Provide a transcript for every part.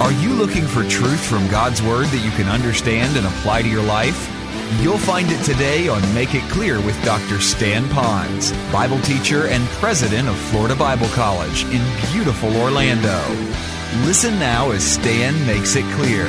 Are you looking for truth from God's Word that you can understand and apply to your life? You'll find it today on Make It Clear with Dr. Stan Ponz, Bible teacher and president of Florida Bible College in beautiful Orlando. Listen now as Stan makes it clear.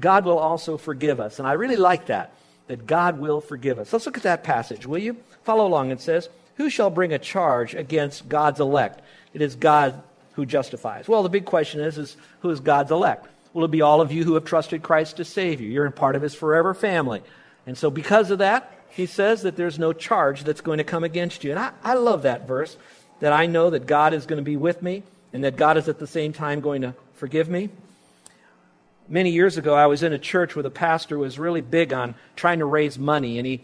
God will also forgive us. And I really like that, that God will forgive us. Let's look at that passage, will you? Follow along. It says, Who shall bring a charge against God's elect? It is God who justifies. Well, the big question is, is who is God's elect? Will it be all of you who have trusted Christ to save you? You're a part of his forever family. And so because of that, he says that there's no charge that's going to come against you. And I, I love that verse, that I know that God is going to be with me and that God is at the same time going to forgive me. Many years ago, I was in a church where the pastor was really big on trying to raise money, and he,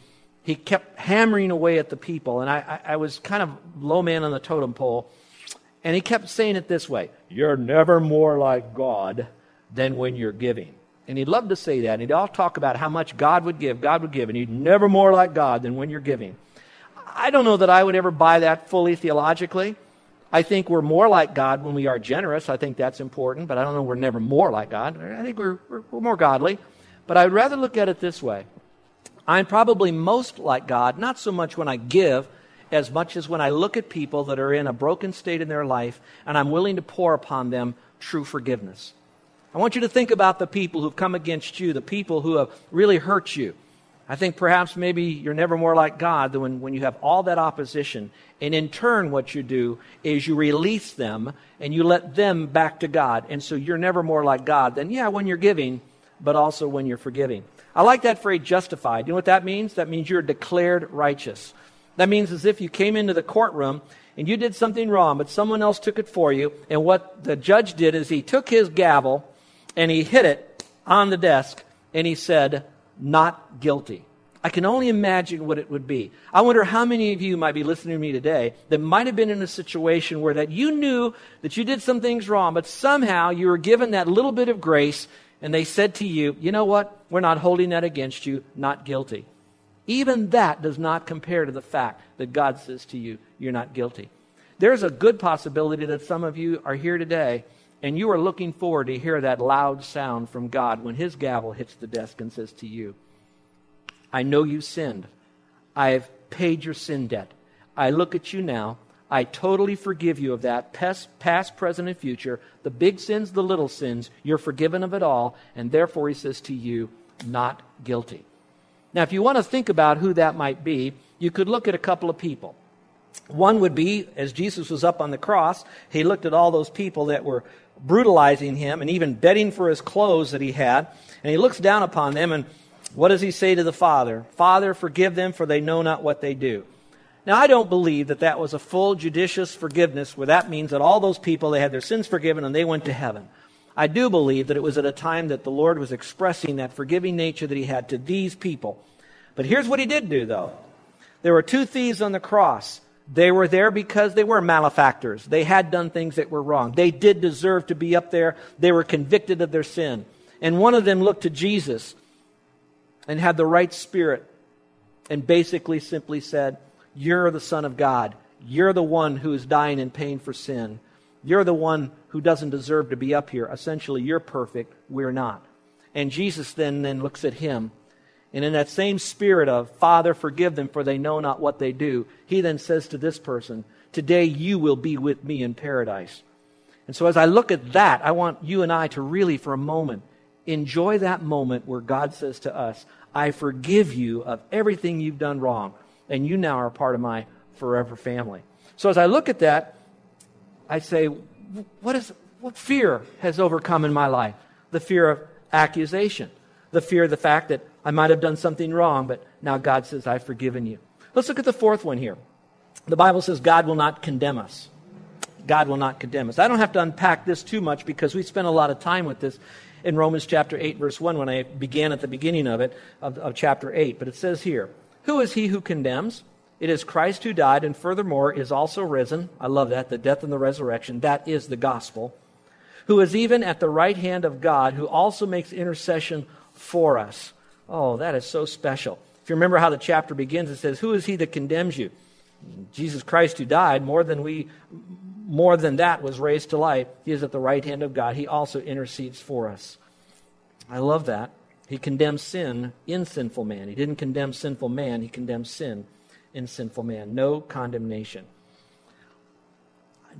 he kept hammering away at the people. And I, I, I was kind of low man on the totem pole. And he kept saying it this way You're never more like God than when you're giving. And he'd love to say that. And he'd all talk about how much God would give, God would give. And he'd never more like God than when you're giving. I don't know that I would ever buy that fully theologically. I think we're more like God when we are generous. I think that's important, but I don't know we're never more like God. I think we're, we're, we're more godly. But I'd rather look at it this way I'm probably most like God, not so much when I give, as much as when I look at people that are in a broken state in their life and I'm willing to pour upon them true forgiveness. I want you to think about the people who've come against you, the people who have really hurt you. I think perhaps maybe you're never more like God than when, when you have all that opposition. And in turn, what you do is you release them and you let them back to God. And so you're never more like God than, yeah, when you're giving, but also when you're forgiving. I like that phrase justified. You know what that means? That means you're declared righteous. That means as if you came into the courtroom and you did something wrong, but someone else took it for you. And what the judge did is he took his gavel and he hit it on the desk and he said, not guilty. I can only imagine what it would be. I wonder how many of you might be listening to me today that might have been in a situation where that you knew that you did some things wrong, but somehow you were given that little bit of grace and they said to you, you know what? We're not holding that against you, not guilty. Even that does not compare to the fact that God says to you, you're not guilty. There's a good possibility that some of you are here today and you are looking forward to hear that loud sound from God when his gavel hits the desk and says to you, I know you sinned. I've paid your sin debt. I look at you now. I totally forgive you of that, past, present, and future. The big sins, the little sins, you're forgiven of it all. And therefore, he says to you, not guilty. Now, if you want to think about who that might be, you could look at a couple of people. One would be, as Jesus was up on the cross, he looked at all those people that were brutalizing him and even begging for his clothes that he had. And he looks down upon them, and what does he say to the Father? Father, forgive them, for they know not what they do. Now, I don't believe that that was a full judicious forgiveness, where that means that all those people, they had their sins forgiven and they went to heaven. I do believe that it was at a time that the Lord was expressing that forgiving nature that he had to these people. But here's what he did do, though. There were two thieves on the cross. They were there because they were malefactors. They had done things that were wrong. They did deserve to be up there. They were convicted of their sin. And one of them looked to Jesus and had the right spirit and basically simply said, You're the Son of God. You're the one who is dying in pain for sin. You're the one who doesn't deserve to be up here. Essentially, you're perfect. We're not. And Jesus then, then looks at him. And in that same spirit of, Father, forgive them, for they know not what they do, he then says to this person, Today you will be with me in paradise. And so as I look at that, I want you and I to really, for a moment, enjoy that moment where God says to us, I forgive you of everything you've done wrong, and you now are part of my forever family. So as I look at that, I say, what, is, what fear has overcome in my life? The fear of accusation, the fear of the fact that I might have done something wrong, but now God says, I've forgiven you. Let's look at the fourth one here. The Bible says God will not condemn us. God will not condemn us. I don't have to unpack this too much because we spent a lot of time with this in Romans chapter 8, verse 1, when I began at the beginning of it, of, of chapter 8. But it says here, Who is he who condemns? It is Christ who died and furthermore is also risen. I love that, the death and the resurrection. That is the gospel. Who is even at the right hand of God, who also makes intercession for us. Oh, that is so special. If you remember how the chapter begins, it says, Who is he that condemns you? Jesus Christ who died, more than we more than that was raised to life. He is at the right hand of God. He also intercedes for us. I love that. He condemns sin in sinful man. He didn't condemn sinful man, he condemns sin in sinful man. No condemnation.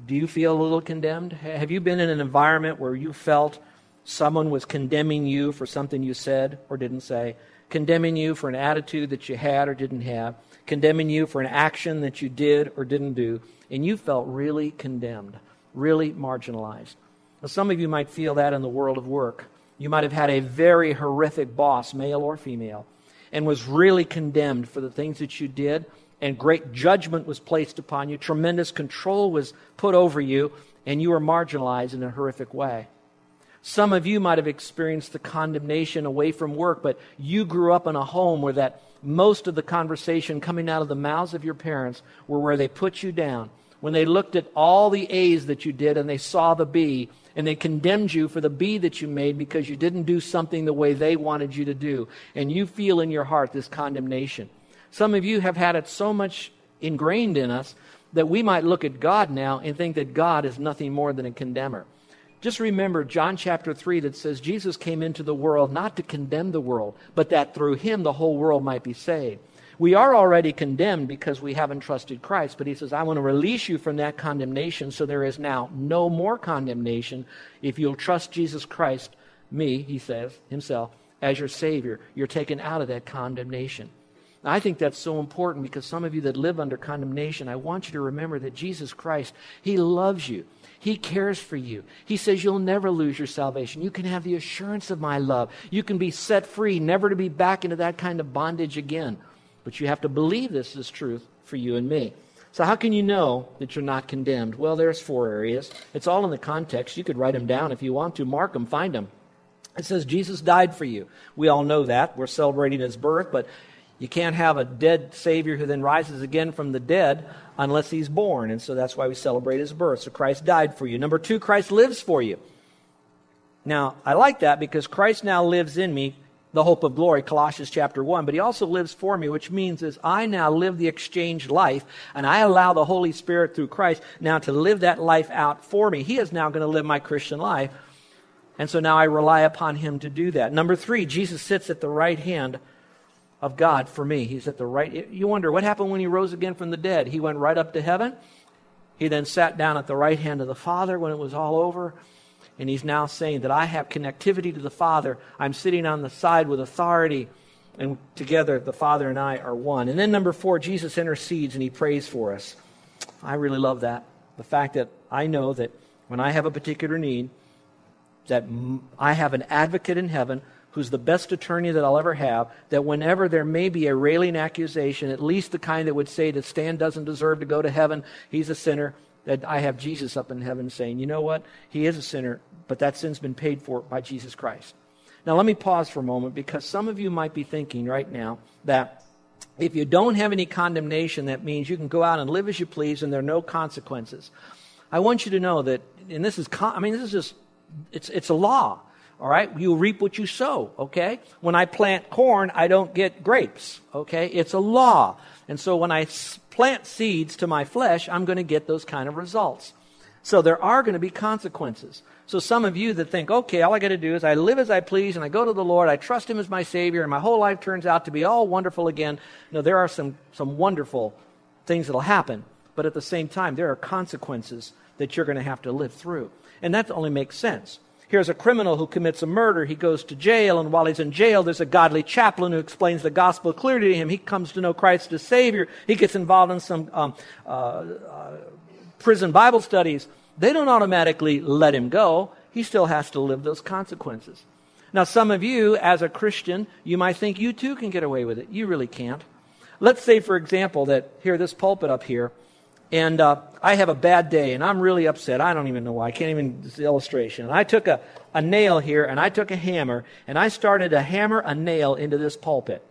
Do you feel a little condemned? Have you been in an environment where you felt someone was condemning you for something you said or didn't say? Condemning you for an attitude that you had or didn't have? Condemning you for an action that you did or didn't do? and you felt really condemned, really marginalized. Now, some of you might feel that in the world of work. You might have had a very horrific boss, male or female, and was really condemned for the things that you did, and great judgment was placed upon you, tremendous control was put over you, and you were marginalized in a horrific way. Some of you might have experienced the condemnation away from work, but you grew up in a home where that most of the conversation coming out of the mouths of your parents were where they put you down when they looked at all the A's that you did and they saw the B, and they condemned you for the B that you made because you didn't do something the way they wanted you to do. And you feel in your heart this condemnation. Some of you have had it so much ingrained in us that we might look at God now and think that God is nothing more than a condemner. Just remember John chapter 3 that says Jesus came into the world not to condemn the world, but that through him the whole world might be saved. We are already condemned because we haven't trusted Christ, but he says, I want to release you from that condemnation so there is now no more condemnation if you'll trust Jesus Christ, me, he says himself, as your Savior. You're taken out of that condemnation. I think that's so important because some of you that live under condemnation, I want you to remember that Jesus Christ, He loves you. He cares for you. He says you'll never lose your salvation. You can have the assurance of my love. You can be set free, never to be back into that kind of bondage again. But you have to believe this is truth for you and me. So, how can you know that you're not condemned? Well, there's four areas. It's all in the context. You could write them down if you want to, mark them, find them. It says Jesus died for you. We all know that. We're celebrating his birth, but you can't have a dead Savior who then rises again from the dead unless he's born. And so that's why we celebrate his birth. So Christ died for you. Number two, Christ lives for you. Now, I like that because Christ now lives in me the hope of glory, Colossians chapter 1, but he also lives for me, which means is I now live the exchange life and I allow the Holy Spirit through Christ now to live that life out for me. He is now going to live my Christian life. And so now I rely upon him to do that. Number three, Jesus sits at the right hand of God for me. He's at the right. You wonder what happened when he rose again from the dead? He went right up to heaven. He then sat down at the right hand of the Father when it was all over. And he's now saying that I have connectivity to the Father. I'm sitting on the side with authority. And together, the Father and I are one. And then, number four, Jesus intercedes and he prays for us. I really love that. The fact that I know that when I have a particular need, that I have an advocate in heaven who's the best attorney that I'll ever have, that whenever there may be a railing accusation, at least the kind that would say that Stan doesn't deserve to go to heaven, he's a sinner, that I have Jesus up in heaven saying, you know what? He is a sinner, but that sin's been paid for by Jesus Christ. Now, let me pause for a moment because some of you might be thinking right now that if you don't have any condemnation, that means you can go out and live as you please and there are no consequences. I want you to know that, and this is, I mean, this is just, it's, it's a law. All right? You reap what you sow, okay? When I plant corn, I don't get grapes, okay? It's a law. And so when I plant seeds to my flesh, I'm going to get those kind of results. So there are going to be consequences. So some of you that think, okay, all I got to do is I live as I please and I go to the Lord, I trust Him as my Savior, and my whole life turns out to be all wonderful again. No, there are some, some wonderful things that'll happen. But at the same time, there are consequences that you're going to have to live through. And that only makes sense. Here's a criminal who commits a murder. He goes to jail, and while he's in jail, there's a godly chaplain who explains the gospel clearly to him. He comes to know Christ as Savior. He gets involved in some um, uh, uh, prison Bible studies. They don't automatically let him go. He still has to live those consequences. Now, some of you, as a Christian, you might think you too can get away with it. You really can't. Let's say, for example, that here, this pulpit up here, and uh, I have a bad day, and I'm really upset. I don't even know why. I can't even, this illustration. And I took a, a nail here, and I took a hammer, and I started to hammer a nail into this pulpit.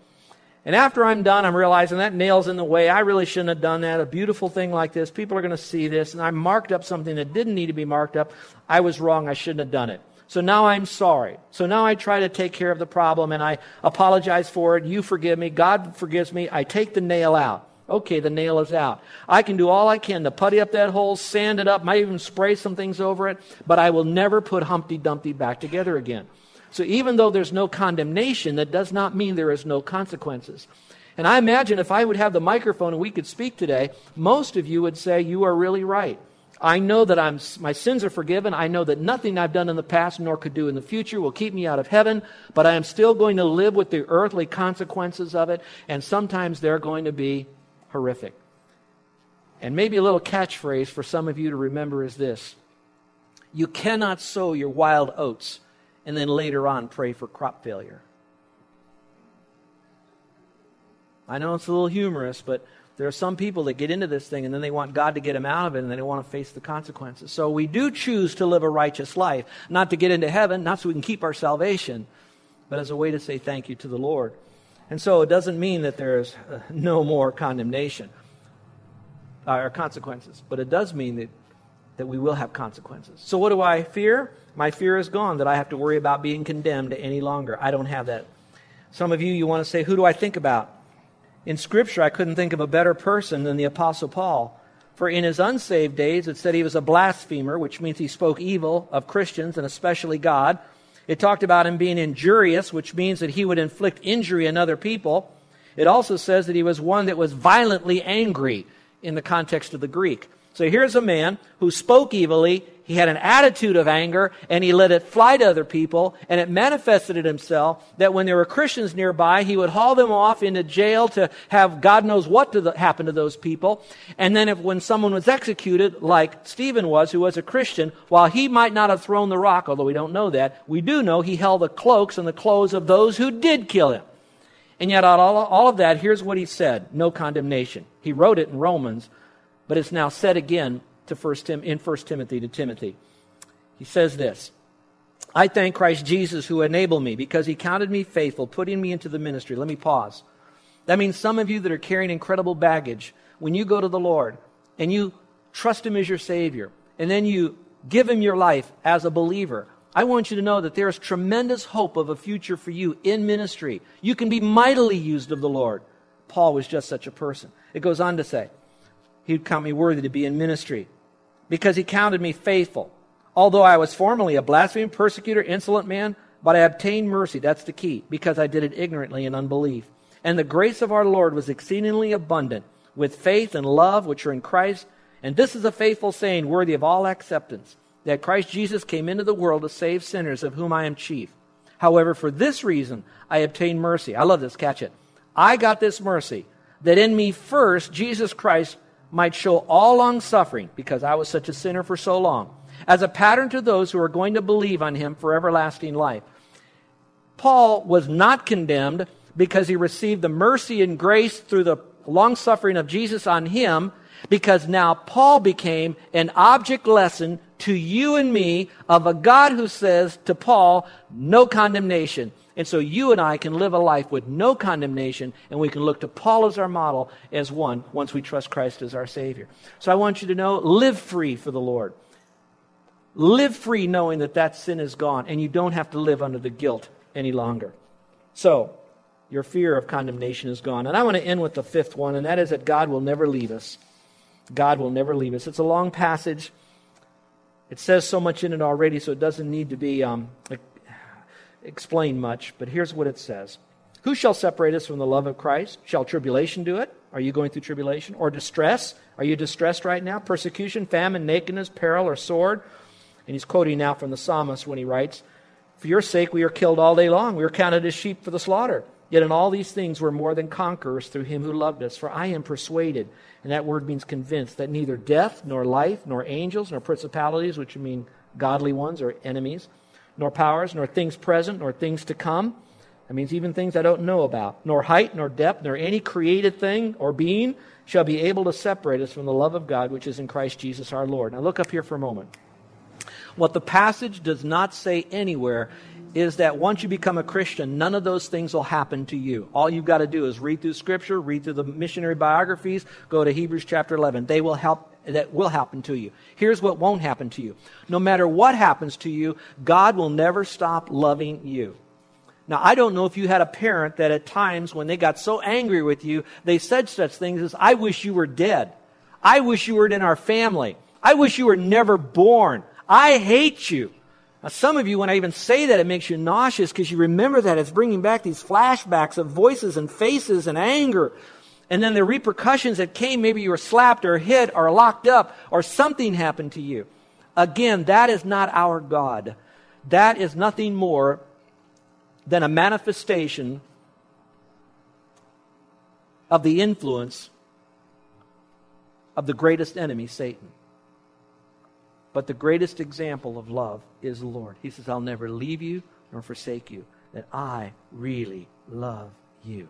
And after I'm done, I'm realizing that nail's in the way. I really shouldn't have done that. A beautiful thing like this, people are going to see this, and I marked up something that didn't need to be marked up. I was wrong. I shouldn't have done it. So now I'm sorry. So now I try to take care of the problem and I apologize for it. You forgive me. God forgives me. I take the nail out. Okay, the nail is out. I can do all I can to putty up that hole, sand it up, might even spray some things over it, but I will never put Humpty Dumpty back together again. So even though there's no condemnation, that does not mean there is no consequences. And I imagine if I would have the microphone and we could speak today, most of you would say, You are really right. I know that I'm, my sins are forgiven. I know that nothing I've done in the past nor could do in the future will keep me out of heaven, but I am still going to live with the earthly consequences of it, and sometimes they're going to be horrific. And maybe a little catchphrase for some of you to remember is this You cannot sow your wild oats and then later on pray for crop failure. I know it's a little humorous, but there are some people that get into this thing and then they want God to get them out of it and they don't want to face the consequences. So we do choose to live a righteous life, not to get into heaven, not so we can keep our salvation, but as a way to say thank you to the Lord. And so it doesn't mean that there's uh, no more condemnation uh, or consequences, but it does mean that, that we will have consequences. So what do I fear? My fear is gone that I have to worry about being condemned any longer. I don't have that. Some of you, you want to say, who do I think about? In Scripture, I couldn't think of a better person than the Apostle Paul. For in his unsaved days, it said he was a blasphemer, which means he spoke evil of Christians and especially God. It talked about him being injurious, which means that he would inflict injury on other people. It also says that he was one that was violently angry in the context of the Greek. So here's a man who spoke evilly, he had an attitude of anger, and he let it fly to other people, and it manifested in himself that when there were Christians nearby, he would haul them off into jail to have God knows what to the, happen to those people. And then if when someone was executed, like Stephen was, who was a Christian, while he might not have thrown the rock, although we don't know that, we do know he held the cloaks and the clothes of those who did kill him. And yet, out all, all of that, here's what he said no condemnation. He wrote it in Romans, but it's now said again to First Tim, in 1 Timothy to Timothy. He says this I thank Christ Jesus who enabled me because he counted me faithful, putting me into the ministry. Let me pause. That means some of you that are carrying incredible baggage, when you go to the Lord and you trust him as your Savior, and then you give him your life as a believer, I want you to know that there is tremendous hope of a future for you in ministry. You can be mightily used of the Lord. Paul was just such a person. It goes on to say, He'd count me worthy to be in ministry because he counted me faithful. Although I was formerly a blasphemer, persecutor, insolent man, but I obtained mercy. That's the key, because I did it ignorantly in unbelief. And the grace of our Lord was exceedingly abundant with faith and love which are in Christ. And this is a faithful saying, worthy of all acceptance, that Christ Jesus came into the world to save sinners, of whom I am chief. However, for this reason I obtained mercy. I love this, catch it. I got this mercy, that in me first Jesus Christ might show all long suffering, because I was such a sinner for so long, as a pattern to those who are going to believe on him for everlasting life. Paul was not condemned because he received the mercy and grace through the long suffering of Jesus on him, because now Paul became an object lesson to you and me of a God who says to Paul, no condemnation. And so you and I can live a life with no condemnation, and we can look to Paul as our model as one once we trust Christ as our Savior. So I want you to know live free for the Lord. Live free knowing that that sin is gone, and you don't have to live under the guilt any longer. So, your fear of condemnation is gone. And I want to end with the fifth one, and that is that God will never leave us. God will never leave us. It's a long passage. It says so much in it already, so it doesn't need to be um, explain much, but here's what it says Who shall separate us from the love of Christ? Shall tribulation do it? Are you going through tribulation? Or distress? Are you distressed right now? Persecution, famine, nakedness, peril, or sword? And he's quoting now from the psalmist when he writes, For your sake we are killed all day long. We are counted as sheep for the slaughter. Yet in all these things we're more than conquerors through him who loved us. For I am persuaded, and that word means convinced, that neither death, nor life, nor angels, nor principalities, which mean godly ones or enemies, nor powers, nor things present, nor things to come, That means even things I don't know about. Nor height, nor depth, nor any created thing or being shall be able to separate us from the love of God which is in Christ Jesus our Lord. Now look up here for a moment. What the passage does not say anywhere is that once you become a Christian, none of those things will happen to you. All you've got to do is read through Scripture, read through the missionary biographies, go to Hebrews chapter 11. They will help, that will happen to you. Here's what won't happen to you. No matter what happens to you, God will never stop loving you. Now, I don't know if you had a parent that at times when they got so angry with you, they said such things as, I wish you were dead. I wish you were in our family. I wish you were never born. I hate you. Now, some of you, when I even say that, it makes you nauseous because you remember that it's bringing back these flashbacks of voices and faces and anger. And then the repercussions that came, maybe you were slapped or hit or locked up or something happened to you. Again, that is not our God. That is nothing more than a manifestation of the influence of the greatest enemy, Satan. But the greatest example of love is the Lord. He says, I'll never leave you nor forsake you, that I really love you.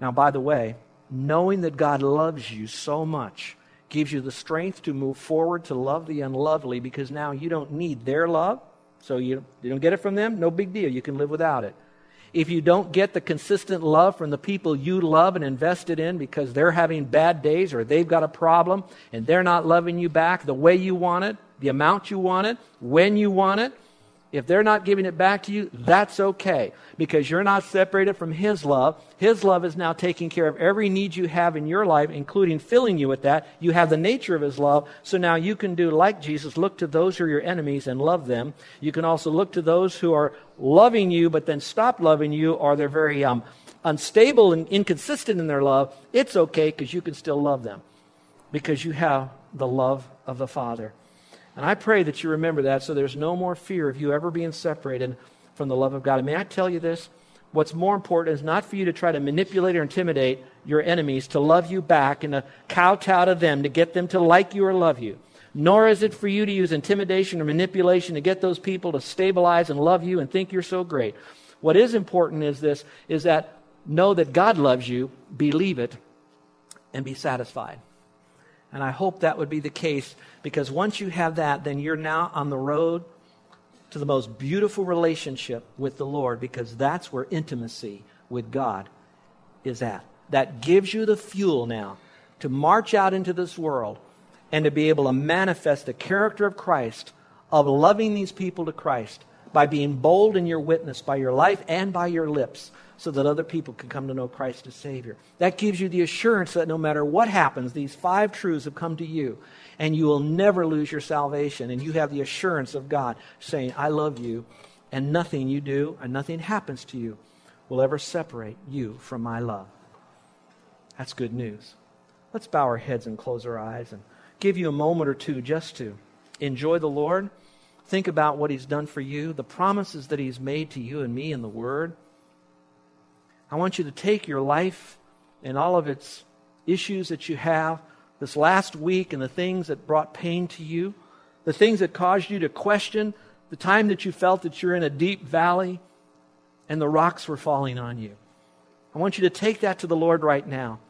Now, by the way, knowing that God loves you so much gives you the strength to move forward to love the unlovely because now you don't need their love. So you, you don't get it from them, no big deal. You can live without it if you don't get the consistent love from the people you love and invested in because they're having bad days or they've got a problem and they're not loving you back the way you want it, the amount you want it, when you want it, if they're not giving it back to you, that's okay because you're not separated from His love. His love is now taking care of every need you have in your life, including filling you with that. You have the nature of His love. So now you can do like Jesus look to those who are your enemies and love them. You can also look to those who are loving you but then stop loving you or they're very um, unstable and inconsistent in their love. It's okay because you can still love them because you have the love of the Father. And I pray that you remember that so there's no more fear of you ever being separated from the love of God. And may I tell you this? What's more important is not for you to try to manipulate or intimidate your enemies to love you back and to kowtow to them to get them to like you or love you. Nor is it for you to use intimidation or manipulation to get those people to stabilize and love you and think you're so great. What is important is this is that know that God loves you, believe it, and be satisfied. And I hope that would be the case because once you have that, then you're now on the road to the most beautiful relationship with the Lord because that's where intimacy with God is at. That gives you the fuel now to march out into this world and to be able to manifest the character of Christ, of loving these people to Christ by being bold in your witness, by your life and by your lips so that other people can come to know Christ as Savior. That gives you the assurance that no matter what happens, these five truths have come to you, and you will never lose your salvation. And you have the assurance of God saying, I love you, and nothing you do and nothing happens to you will ever separate you from my love. That's good news. Let's bow our heads and close our eyes and give you a moment or two just to enjoy the Lord. Think about what He's done for you, the promises that He's made to you and me in the Word. I want you to take your life and all of its issues that you have this last week and the things that brought pain to you, the things that caused you to question, the time that you felt that you're in a deep valley and the rocks were falling on you. I want you to take that to the Lord right now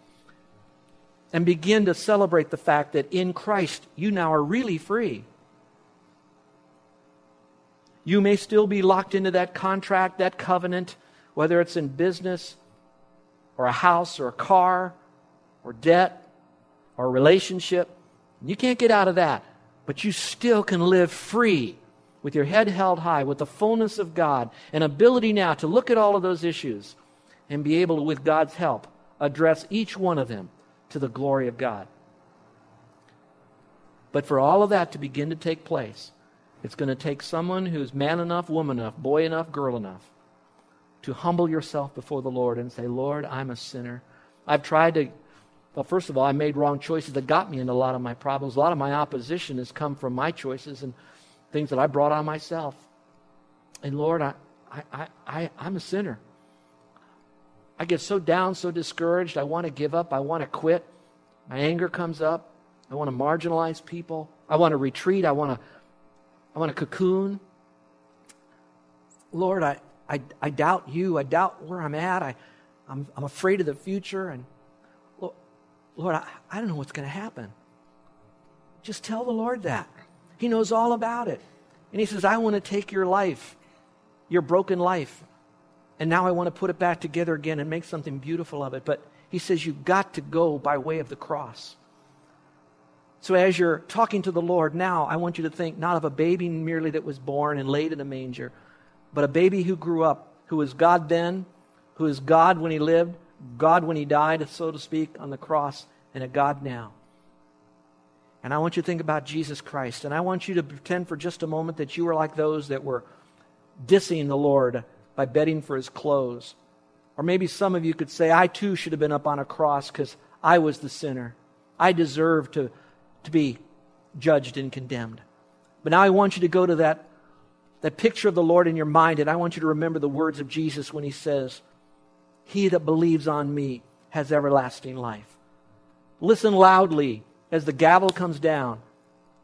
and begin to celebrate the fact that in Christ you now are really free. You may still be locked into that contract, that covenant whether it's in business or a house or a car or debt or a relationship. You can't get out of that, but you still can live free with your head held high, with the fullness of God, and ability now to look at all of those issues and be able to, with God's help, address each one of them to the glory of God. But for all of that to begin to take place, it's going to take someone who's man enough, woman enough, boy enough, girl enough to humble yourself before the Lord and say, Lord, I'm a sinner. I've tried to, well, first of all, I made wrong choices that got me into a lot of my problems. A lot of my opposition has come from my choices and things that I brought on myself. And Lord, I, I, I, I'm a sinner. I get so down, so discouraged. I want to give up. I want to quit. My anger comes up. I want to marginalize people. I want to retreat. I want to, I want to cocoon. Lord, I, I, I doubt you. I doubt where I'm at. I, I'm, I'm afraid of the future. And Lord, Lord I, I don't know what's going to happen. Just tell the Lord that. He knows all about it. And He says, I want to take your life, your broken life, and now I want to put it back together again and make something beautiful of it. But He says, You've got to go by way of the cross. So as you're talking to the Lord now, I want you to think not of a baby merely that was born and laid in a manger, but a baby who grew up, who was God then, who is God when he lived, God when he died, so to speak, on the cross, and a God now. And I want you to think about Jesus Christ. And I want you to pretend for just a moment that you were like those that were dissing the Lord by betting for his clothes. Or maybe some of you could say, I too should have been up on a cross because I was the sinner. I deserve to, to be judged and condemned. But now I want you to go to that, that picture of the Lord in your mind, and I want you to remember the words of Jesus when he says, He that believes on me has everlasting life. Listen loudly as the gavel comes down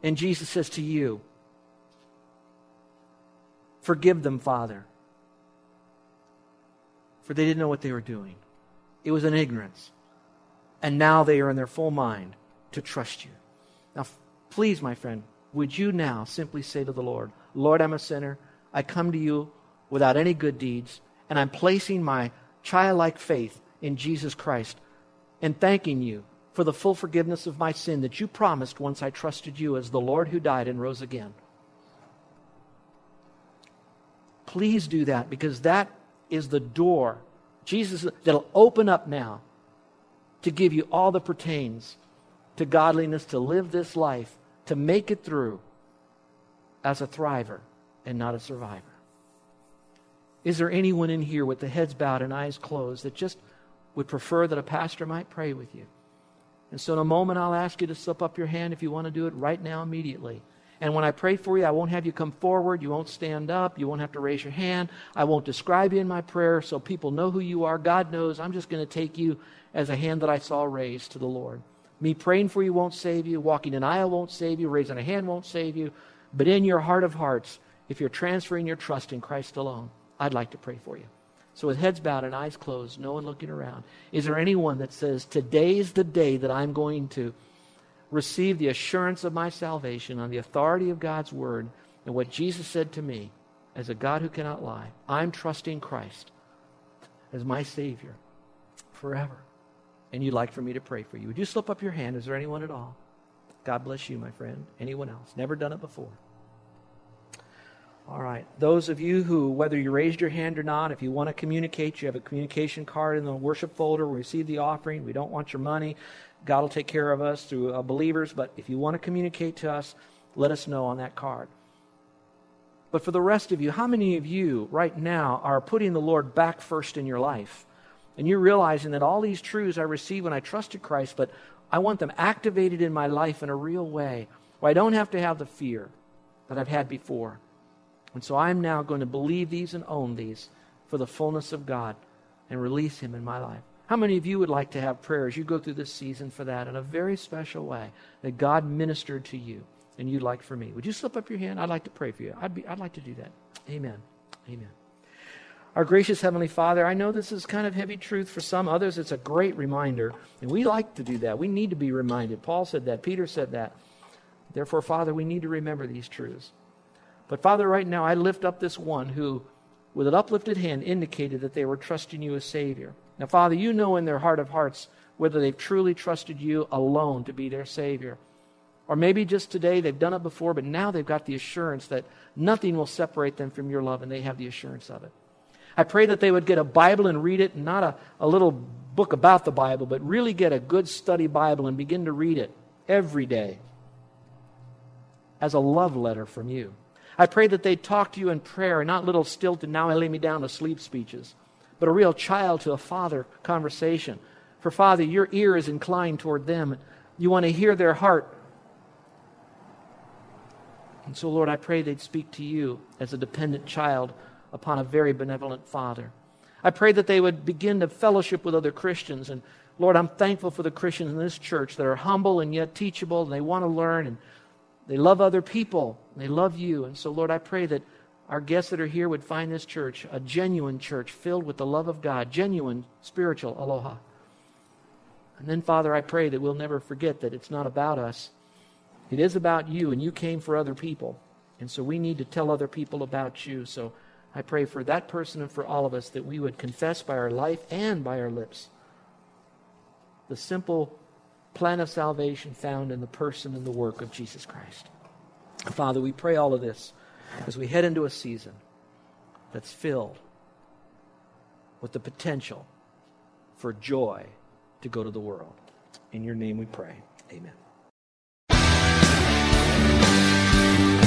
and Jesus says to you, Forgive them, Father, for they didn't know what they were doing. It was an ignorance. And now they are in their full mind to trust you. Now, please, my friend, would you now simply say to the Lord, Lord, I'm a sinner. I come to you without any good deeds, and I'm placing my childlike faith in Jesus Christ and thanking you for the full forgiveness of my sin that you promised once I trusted you as the Lord who died and rose again. Please do that because that is the door, Jesus, that'll open up now to give you all that pertains to godliness, to live this life, to make it through as a thriver and not a survivor. Is there anyone in here with the heads bowed and eyes closed that just would prefer that a pastor might pray with you? And so, in a moment, I'll ask you to slip up your hand if you want to do it right now, immediately. And when I pray for you, I won't have you come forward. You won't stand up. You won't have to raise your hand. I won't describe you in my prayer so people know who you are. God knows. I'm just going to take you as a hand that I saw raised to the Lord. Me praying for you won't save you. Walking an aisle won't save you. Raising a hand won't save you. But in your heart of hearts, if you're transferring your trust in Christ alone, I'd like to pray for you. So, with heads bowed and eyes closed, no one looking around, is there anyone that says, Today's the day that I'm going to receive the assurance of my salvation on the authority of God's word and what Jesus said to me as a God who cannot lie? I'm trusting Christ as my Savior forever. And you'd like for me to pray for you. Would you slip up your hand? Is there anyone at all? God bless you, my friend. Anyone else? Never done it before. All right. Those of you who, whether you raised your hand or not, if you want to communicate, you have a communication card in the worship folder. We receive the offering. We don't want your money. God will take care of us through uh, believers. But if you want to communicate to us, let us know on that card. But for the rest of you, how many of you right now are putting the Lord back first in your life? And you're realizing that all these truths I received when I trusted Christ, but I want them activated in my life in a real way where I don't have to have the fear that I've had before. And so I'm now going to believe these and own these for the fullness of God and release Him in my life. How many of you would like to have prayers? You go through this season for that in a very special way that God ministered to you and you'd like for me. Would you slip up your hand? I'd like to pray for you. I'd, be, I'd like to do that. Amen. Amen. Our gracious Heavenly Father, I know this is kind of heavy truth for some. Others, it's a great reminder. And we like to do that. We need to be reminded. Paul said that. Peter said that. Therefore, Father, we need to remember these truths. But Father, right now, I lift up this one who, with an uplifted hand, indicated that they were trusting you as Savior. Now, Father, you know in their heart of hearts whether they've truly trusted you alone to be their Savior. Or maybe just today they've done it before, but now they've got the assurance that nothing will separate them from your love, and they have the assurance of it. I pray that they would get a Bible and read it, not a, a little book about the Bible, but really get a good study Bible and begin to read it every day as a love letter from you. I pray that they'd talk to you in prayer and not little stilted, now I lay me down to sleep speeches, but a real child to a father conversation. For, Father, your ear is inclined toward them. You want to hear their heart. And so, Lord, I pray they'd speak to you as a dependent child upon a very benevolent Father. I pray that they would begin to fellowship with other Christians. And Lord, I'm thankful for the Christians in this church that are humble and yet teachable, and they want to learn, and they love other people, they love you. And so, Lord, I pray that our guests that are here would find this church a genuine church filled with the love of God, genuine spiritual aloha. And then, Father, I pray that we'll never forget that it's not about us. It is about you, and you came for other people. And so we need to tell other people about you. So I pray for that person and for all of us that we would confess by our life and by our lips the simple plan of salvation found in the person and the work of Jesus Christ. Father, we pray all of this as we head into a season that's filled with the potential for joy to go to the world. In your name we pray. Amen.